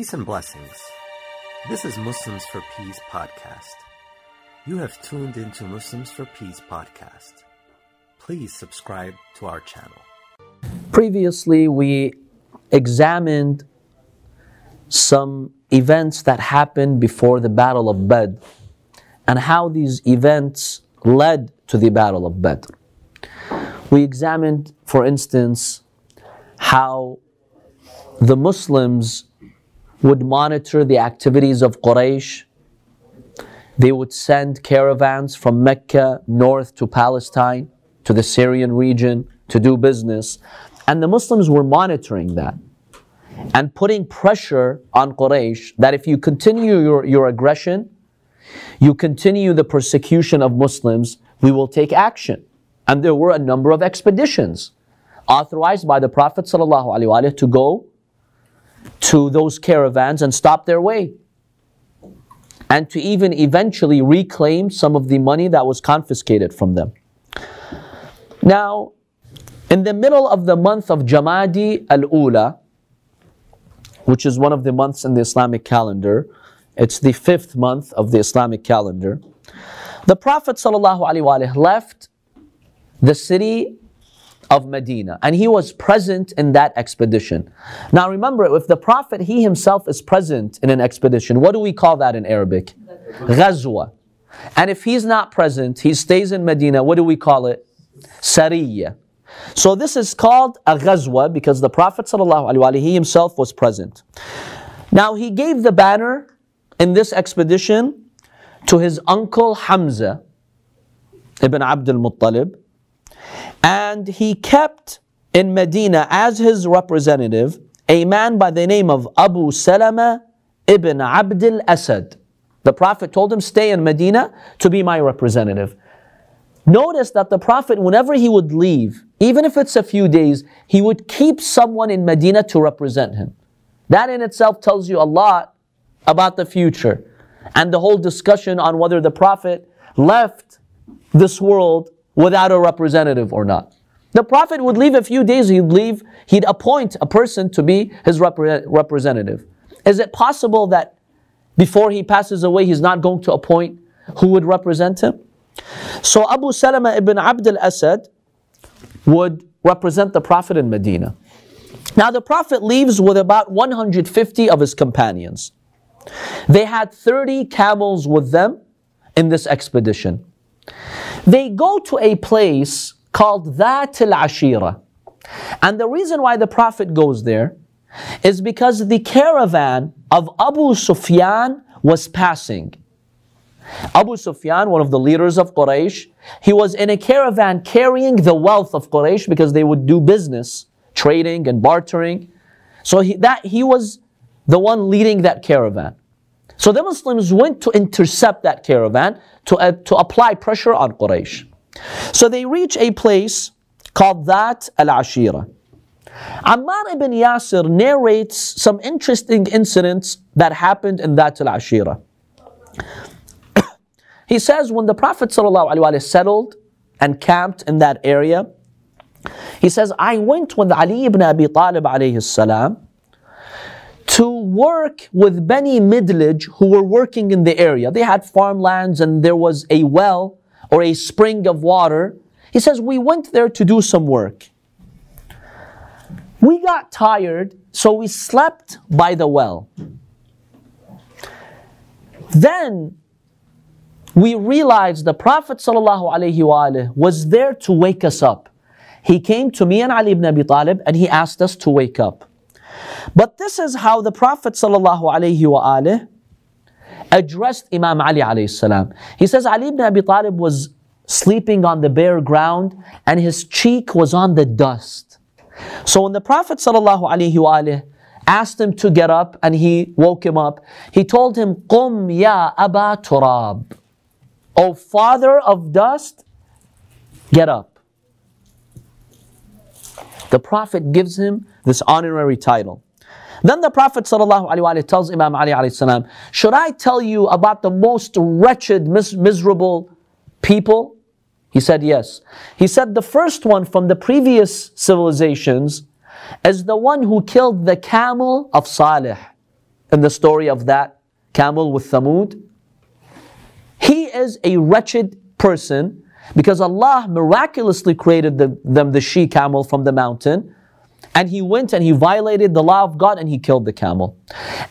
Peace and blessings. This is Muslims for Peace podcast. You have tuned into Muslims for Peace podcast. Please subscribe to our channel. Previously, we examined some events that happened before the Battle of Badr and how these events led to the Battle of Badr. We examined, for instance, how the Muslims would monitor the activities of Quraysh. They would send caravans from Mecca north to Palestine, to the Syrian region, to do business. And the Muslims were monitoring that and putting pressure on Quraysh that if you continue your, your aggression, you continue the persecution of Muslims, we will take action. And there were a number of expeditions authorized by the Prophet ﷺ to go to those caravans and stop their way. And to even eventually reclaim some of the money that was confiscated from them. Now, in the middle of the month of Jamadi al Ula, which is one of the months in the Islamic calendar, it's the fifth month of the Islamic calendar, the Prophet ﷺ left the city of Medina, and he was present in that expedition. Now remember, if the Prophet he himself is present in an expedition, what do we call that in Arabic? Ghazwa. And if he's not present, he stays in Medina, what do we call it? Sariyah. So this is called a ghazwa because the Prophet ﷺ, he himself was present. Now he gave the banner in this expedition to his uncle Hamza ibn Abdul Muttalib and he kept in Medina as his representative a man by the name of Abu Salama ibn Abdul Asad. The Prophet told him, Stay in Medina to be my representative. Notice that the Prophet, whenever he would leave, even if it's a few days, he would keep someone in Medina to represent him. That in itself tells you a lot about the future and the whole discussion on whether the Prophet left this world without a representative or not. The Prophet would leave a few days, he'd leave, he'd appoint a person to be his repre- representative. Is it possible that before he passes away, he's not going to appoint who would represent him? So Abu Salama ibn Abd al-Asad would represent the Prophet in Medina. Now the Prophet leaves with about 150 of his companions. They had 30 camels with them in this expedition. They go to a place called Dhat al Ushayra. And the reason why the Prophet goes there is because the caravan of Abu Sufyan was passing. Abu Sufyan, one of the leaders of Quraysh, he was in a caravan carrying the wealth of Quraysh because they would do business, trading and bartering. So he, that he was the one leading that caravan. So the Muslims went to intercept that caravan to, uh, to apply pressure on Quraysh. So they reach a place called Dhat al Ushayra. Ammar ibn Yasir narrates some interesting incidents that happened in Dhat al Ushayra. he says when the Prophet ﷺ settled and camped in that area, he says, I went with Ali ibn Abi Talib alayhi salam to work with Bani Mudlij who were working in the area. They had farmlands and there was a well or a spring of water. He says, We went there to do some work. We got tired, so we slept by the well. Then we realized the Prophet ﷺ was there to wake us up. He came to me and Ali ibn Abi Talib and he asked us to wake up. But this is how the Prophet ﷺ addressed Imam Ali. He says Ali ibn Abi Talib was sleeping on the bare ground and his cheek was on the dust. So when the Prophet ﷺ asked him to get up and he woke him up, he told him, Qum ya Aba Turab. O father of dust, get up. The Prophet gives him this honorary title. Then the Prophet ﷺ tells Imam Ali السلام, Should I tell you about the most wretched, mis- miserable people? He said, Yes. He said, The first one from the previous civilizations is the one who killed the camel of Salih. in the story of that camel with Thamud. He is a wretched person because Allah miraculously created the, them the she camel from the mountain. And he went and he violated the law of God and he killed the camel.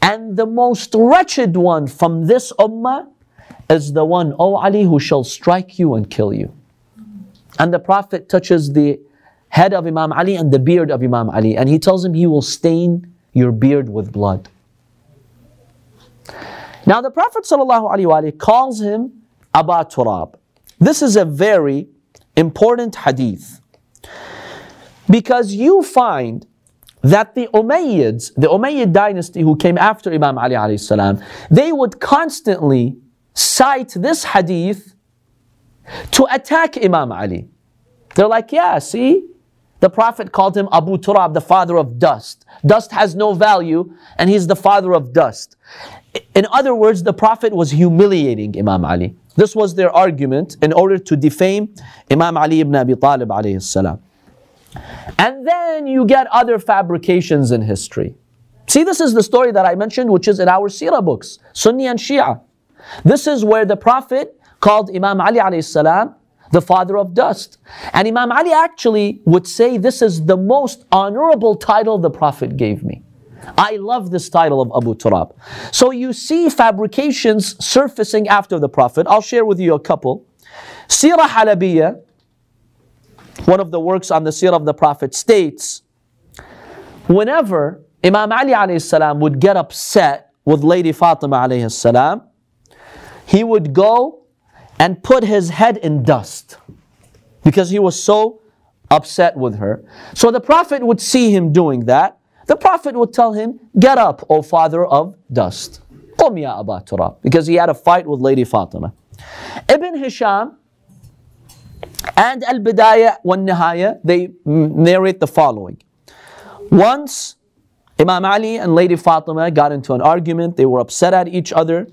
And the most wretched one from this ummah is the one, O Ali, who shall strike you and kill you. And the Prophet touches the head of Imam Ali and the beard of Imam Ali, and he tells him he will stain your beard with blood. Now the Prophet calls him Aba Turab. This is a very important hadith because you find that the Umayyads, the Umayyad dynasty who came after Imam Ali alayhi they would constantly cite this hadith to attack Imam Ali. They're like, yeah, see, the Prophet called him Abu Turab, the father of dust. Dust has no value, and he's the father of dust. In other words, the Prophet was humiliating Imam Ali. This was their argument in order to defame Imam Ali ibn Abi Talib. And then you get other fabrications in history. See, this is the story that I mentioned, which is in our Sirah books, Sunni and Shia. This is where the Prophet called Imam Ali alayhi the father of dust. And Imam Ali actually would say, This is the most honorable title the Prophet gave me. I love this title of Abu Turab. So you see fabrications surfacing after the Prophet. I'll share with you a couple. Sirah Halabiyah, one of the works on the Sirah of the Prophet, states whenever Imam Ali alayhi would get upset with Lady Fatima alayhi he would go and put his head in dust because he was so upset with her. So the Prophet would see him doing that. The Prophet would tell him, Get up, O father of dust. Because he had a fight with Lady Fatima. Ibn Hisham and Al Bidayah wa Nihaya, they narrate the following. Once Imam Ali and Lady Fatima got into an argument, they were upset at each other.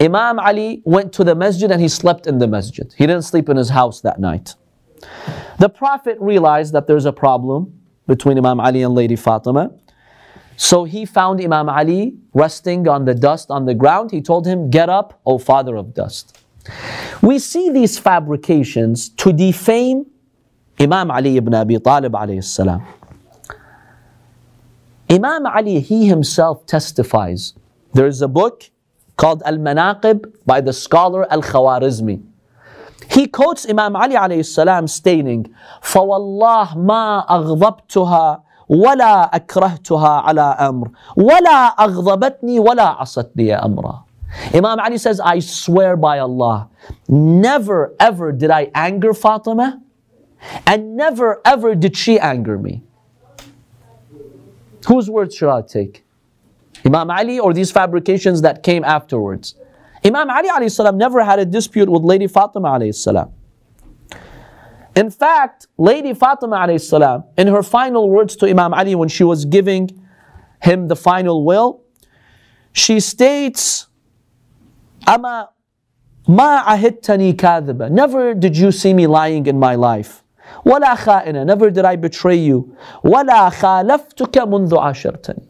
Imam Ali went to the masjid and he slept in the masjid. He didn't sleep in his house that night. The Prophet realized that there's a problem between Imam Ali and Lady Fatima. So he found Imam Ali resting on the dust on the ground. He told him, Get up, O father of dust. We see these fabrications to defame Imam Ali ibn Abi Talib. Imam Ali, he himself testifies. There is a book called Al Manaqib by the scholar Al Khawarizmi. He quotes Imam Ali alayhi salam stating, فَوَاللَّهِ مَا أَغْضَبْتُهَا ولا أكرهتها على أمر ولا أغضبتني ولا عصتني أمرا Imam Ali says, I swear by Allah, never ever did I anger Fatima, and never ever did she anger me. Whose words should I take? Imam Ali or these fabrications that came afterwards? Imam Ali salam never had a dispute with Lady Fatima salam. In fact, Lady Fatima salam, in her final words to Imam Ali when she was giving him the final will, she states, Ama ma ahidtani kadhiba. Never did you see me lying in my life. ولا خائنا. Never did I betray you. ولا خالفتك منذ عاشرتني.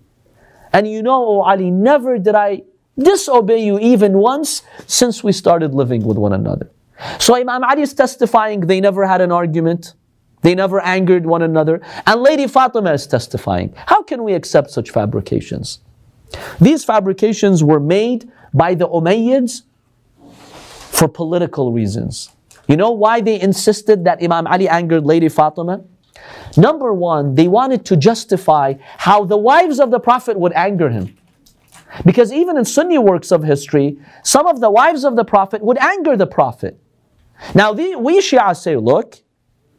And you know, O Ali, never did I disobey you even once since we started living with one another. So Imam Ali is testifying they never had an argument. They never angered one another. And Lady Fatima is testifying. How can we accept such fabrications? These fabrications were made by the Umayyads for political reasons. You know why they insisted that Imam Ali angered Lady Fatima? Number one, they wanted to justify how the wives of the Prophet would anger him. Because even in Sunni works of history, some of the wives of the Prophet would anger the Prophet. Now, the, we Shia say, look,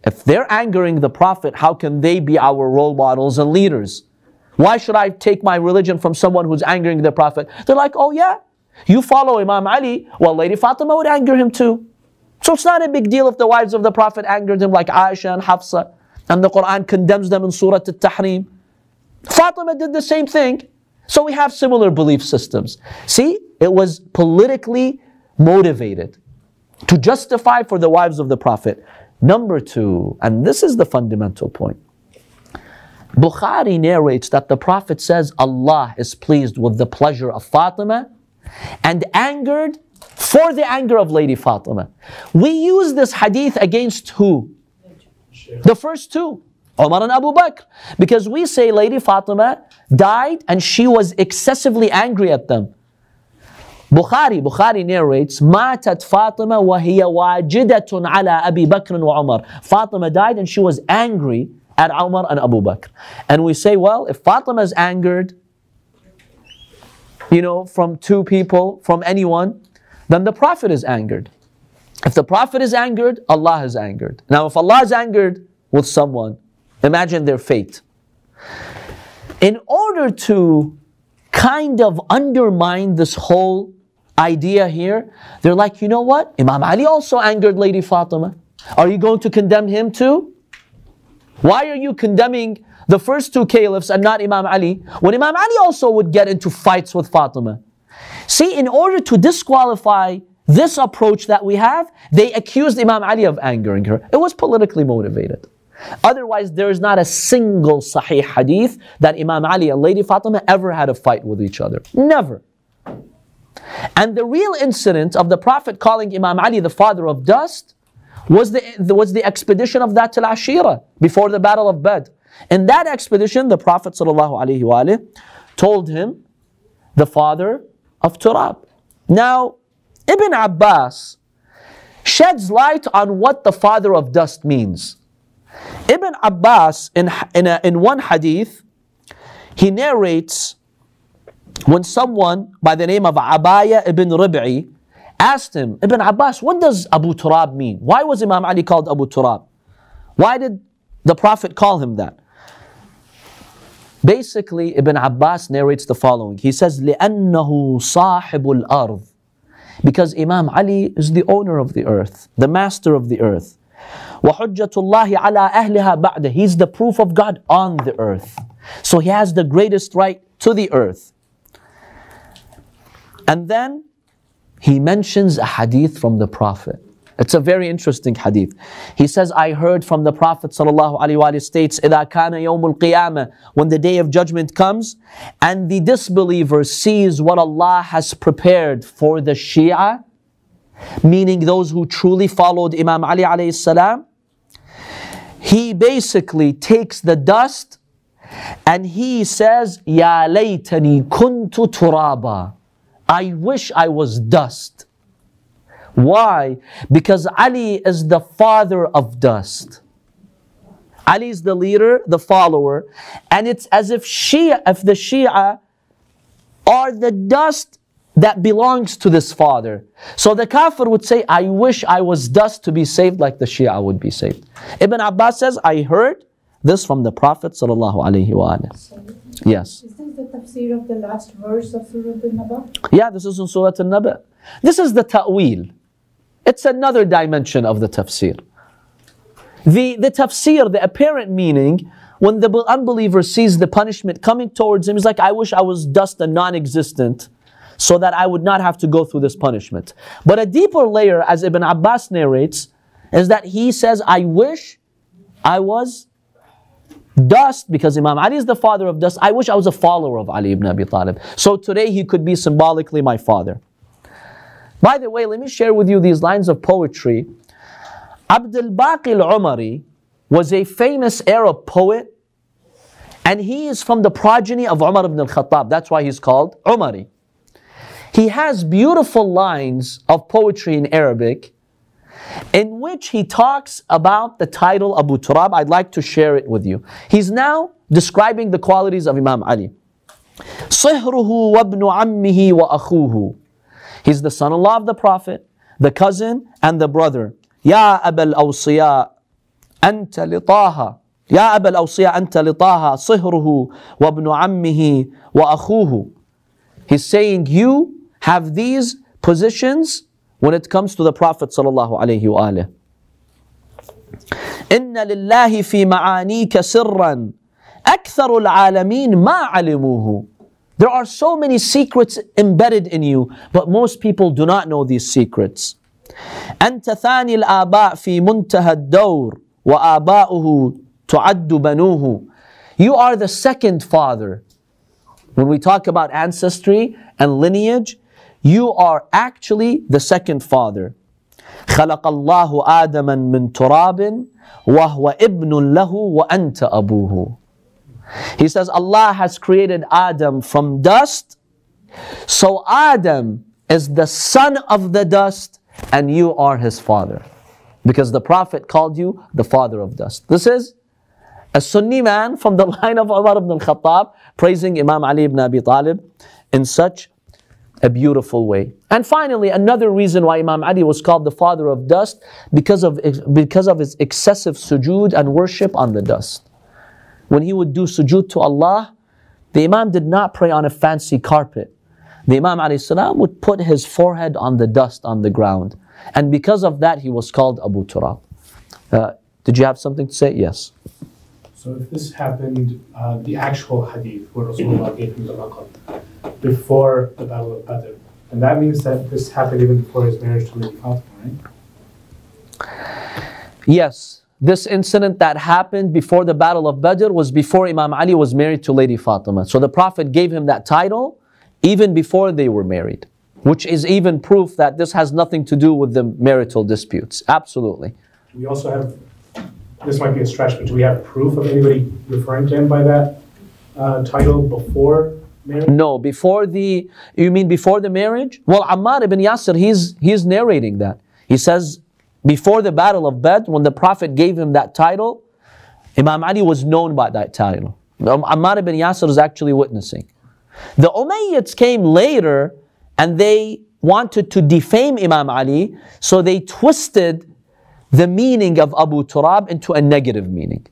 if they're angering the Prophet, how can they be our role models and leaders? Why should I take my religion from someone who's angering the Prophet? They're like, oh yeah, you follow Imam Ali, well, Lady Fatima would anger him too. So it's not a big deal if the wives of the Prophet angered him like Aisha and Hafsa, and the Quran condemns them in Surah Al-Tahrim. Fatima did the same thing. So we have similar belief systems. See, it was politically motivated to justify for the wives of the Prophet. Number two, and this is the fundamental point. Bukhari narrates that the Prophet says Allah is pleased with the pleasure of Fatima and angered for the anger of Lady Fatima. We use this hadith against who? The first two, Omar and Abu Bakr. Because we say Lady Fatima died and she was excessively angry at them. Bukhari, Bukhari narrates, Matat Fatima wahiya wajidatun ala Abi Bakr wa Umar. Fatima died and she was angry at Umar and Abu Bakr. And we say, well, if Fatima is angered, you know, from two people, from anyone, then the Prophet is angered. If the Prophet is angered, Allah is angered. Now, if Allah is angered with someone, imagine their fate. In order to kind of undermine this whole idea here, they're like, you know what? Imam Ali also angered Lady Fatima. Are you going to condemn him too? Why are you condemning the first two caliphs and not Imam Ali when Imam Ali also would get into fights with Fatima? See, in order to disqualify this approach that we have, they accused Imam Ali of angering her. It was politically motivated. Otherwise, there is not a single Sahih hadith that Imam Ali and Lady Fatima ever had a fight with each other. Never. And the real incident of the Prophet calling Imam Ali the father of dust was the, was the expedition of Dhat al Ushayra before the Battle of Badr. In that expedition, the Prophet told him the father of Turab. Now, Ibn Abbas sheds light on what the father of dust means. Ibn Abbas, in, in, a, in one hadith, he narrates when someone by the name of Abaya ibn Rib'i asked him, Ibn Abbas, what does Abu Turab mean? Why was Imam Ali called Abu Turab? Why did the Prophet call him that? Basically, Ibn Abbas narrates the following. He says, لِأَنَّهُ صَاحِبُ الْأَرْضِ Because Imam Ali is the owner of the earth, the master of the earth. وَحُجَّةُ اللَّهِ عَلَىٰ أَهْلِهَا بَعْدَ He's the proof of God on the earth. So he has the greatest right to the earth. And then he mentions a hadith from the Prophet. It's a very interesting hadith. He says, I heard from the Prophet ﷺ states, إِذَا كَانَ يَوْمُ الْقِيَامَةِ When the day of judgment comes, and the disbeliever sees what Allah has prepared for the Shia, meaning those who truly followed Imam Ali alayhi salam, he basically takes the dust and he says, Ya laytani kuntu turaba. I wish I was dust. Why? Because Ali is the father of dust. Ali is the leader, the follower, and it's as if Shia, if the Shia are the dust that belongs to this father. So the kafir would say, I wish I was dust to be saved like the Shia would be saved. Ibn Abbas says, I heard this from the Prophet sallallahu alaihi wasallam. Yes. Is this the tafsir of the last verse of Surah Al-Naba? Yeah, this is in Surah Al-Naba. This is the ta'wil. It's another dimension of the tafsir. The, the tafsir, the apparent meaning, when the unbeliever sees the punishment coming towards him, he's like, I wish I was dust and non existent so that I would not have to go through this punishment. But a deeper layer, as Ibn Abbas narrates, is that he says, I wish I was dust because Imam Ali is the father of dust. I wish I was a follower of Ali ibn Abi Talib. So today he could be symbolically my father. By the way, let me share with you these lines of poetry. Abdul Baqi al-Umari was a famous Arab poet and he is from the progeny of Umar ibn al-Khattab. That's why he's called Umari. He has beautiful lines of poetry in Arabic in which he talks about the title Abu Turab. I'd like to share it with you. He's now describing the qualities of Imam Ali. صهره وابن عمه وأخوه He's the son-in-law of the Prophet, the cousin, and the brother. يا أبا الأوصياء أنت لطاها يا أبا الأوصياء أنت لطاها صهره وابن عمه وأخوه He's saying you have these positions when it comes to the Prophet sallallahu alaihi wasallam. إن لله في معانيك سرا أكثر العالمين ما علموه there are so many secrets embedded in you, but most people do not know these secrets. أنت ثاني الآباء في منتهى الدور وآباؤه تعد بنوه. You are the second father. When we talk about ancestry and lineage, you are actually the second father. خلق الله آدما من تراب وهو ابن له وأنت أبوه. He says Allah has created Adam from dust. So Adam is the son of the dust and you are his father. Because the Prophet called you the father of dust. This is a Sunni man from the line of Umar ibn al-Khattab praising Imam Ali ibn Abi Talib in such a beautiful way. And finally, another reason why Imam Ali was called the father of dust because of, because of his excessive sujood and worship on the dust. When he would do sujood to Allah, the Imam did not pray on a fancy carpet. The Imam السلام, would put his forehead on the dust on the ground. And because of that, he was called Abu Turab. Uh, did you have something to say? Yes. So if this happened, uh, the actual hadith where Rasulullah gave him the laqab before the Battle of Badr, and that means that this happened even before his marriage to Lady Fatima, right? Yes. This incident that happened before the Battle of Badr was before Imam Ali was married to Lady Fatima. So the Prophet gave him that title even before they were married, which is even proof that this has nothing to do with the marital disputes. Absolutely. We also have this might be a stretch, but do we have proof of anybody referring to him by that uh, title before marriage? No, before the, you mean before the marriage? Well, Ammar ibn Yasir, he's, he's narrating that. He says, before the battle of Badr, when the Prophet gave him that title, Imam Ali was known by that title. Ammar ibn Yasir is actually witnessing. The Umayyads came later and they wanted to defame Imam Ali, so they twisted the meaning of Abu Turab into a negative meaning.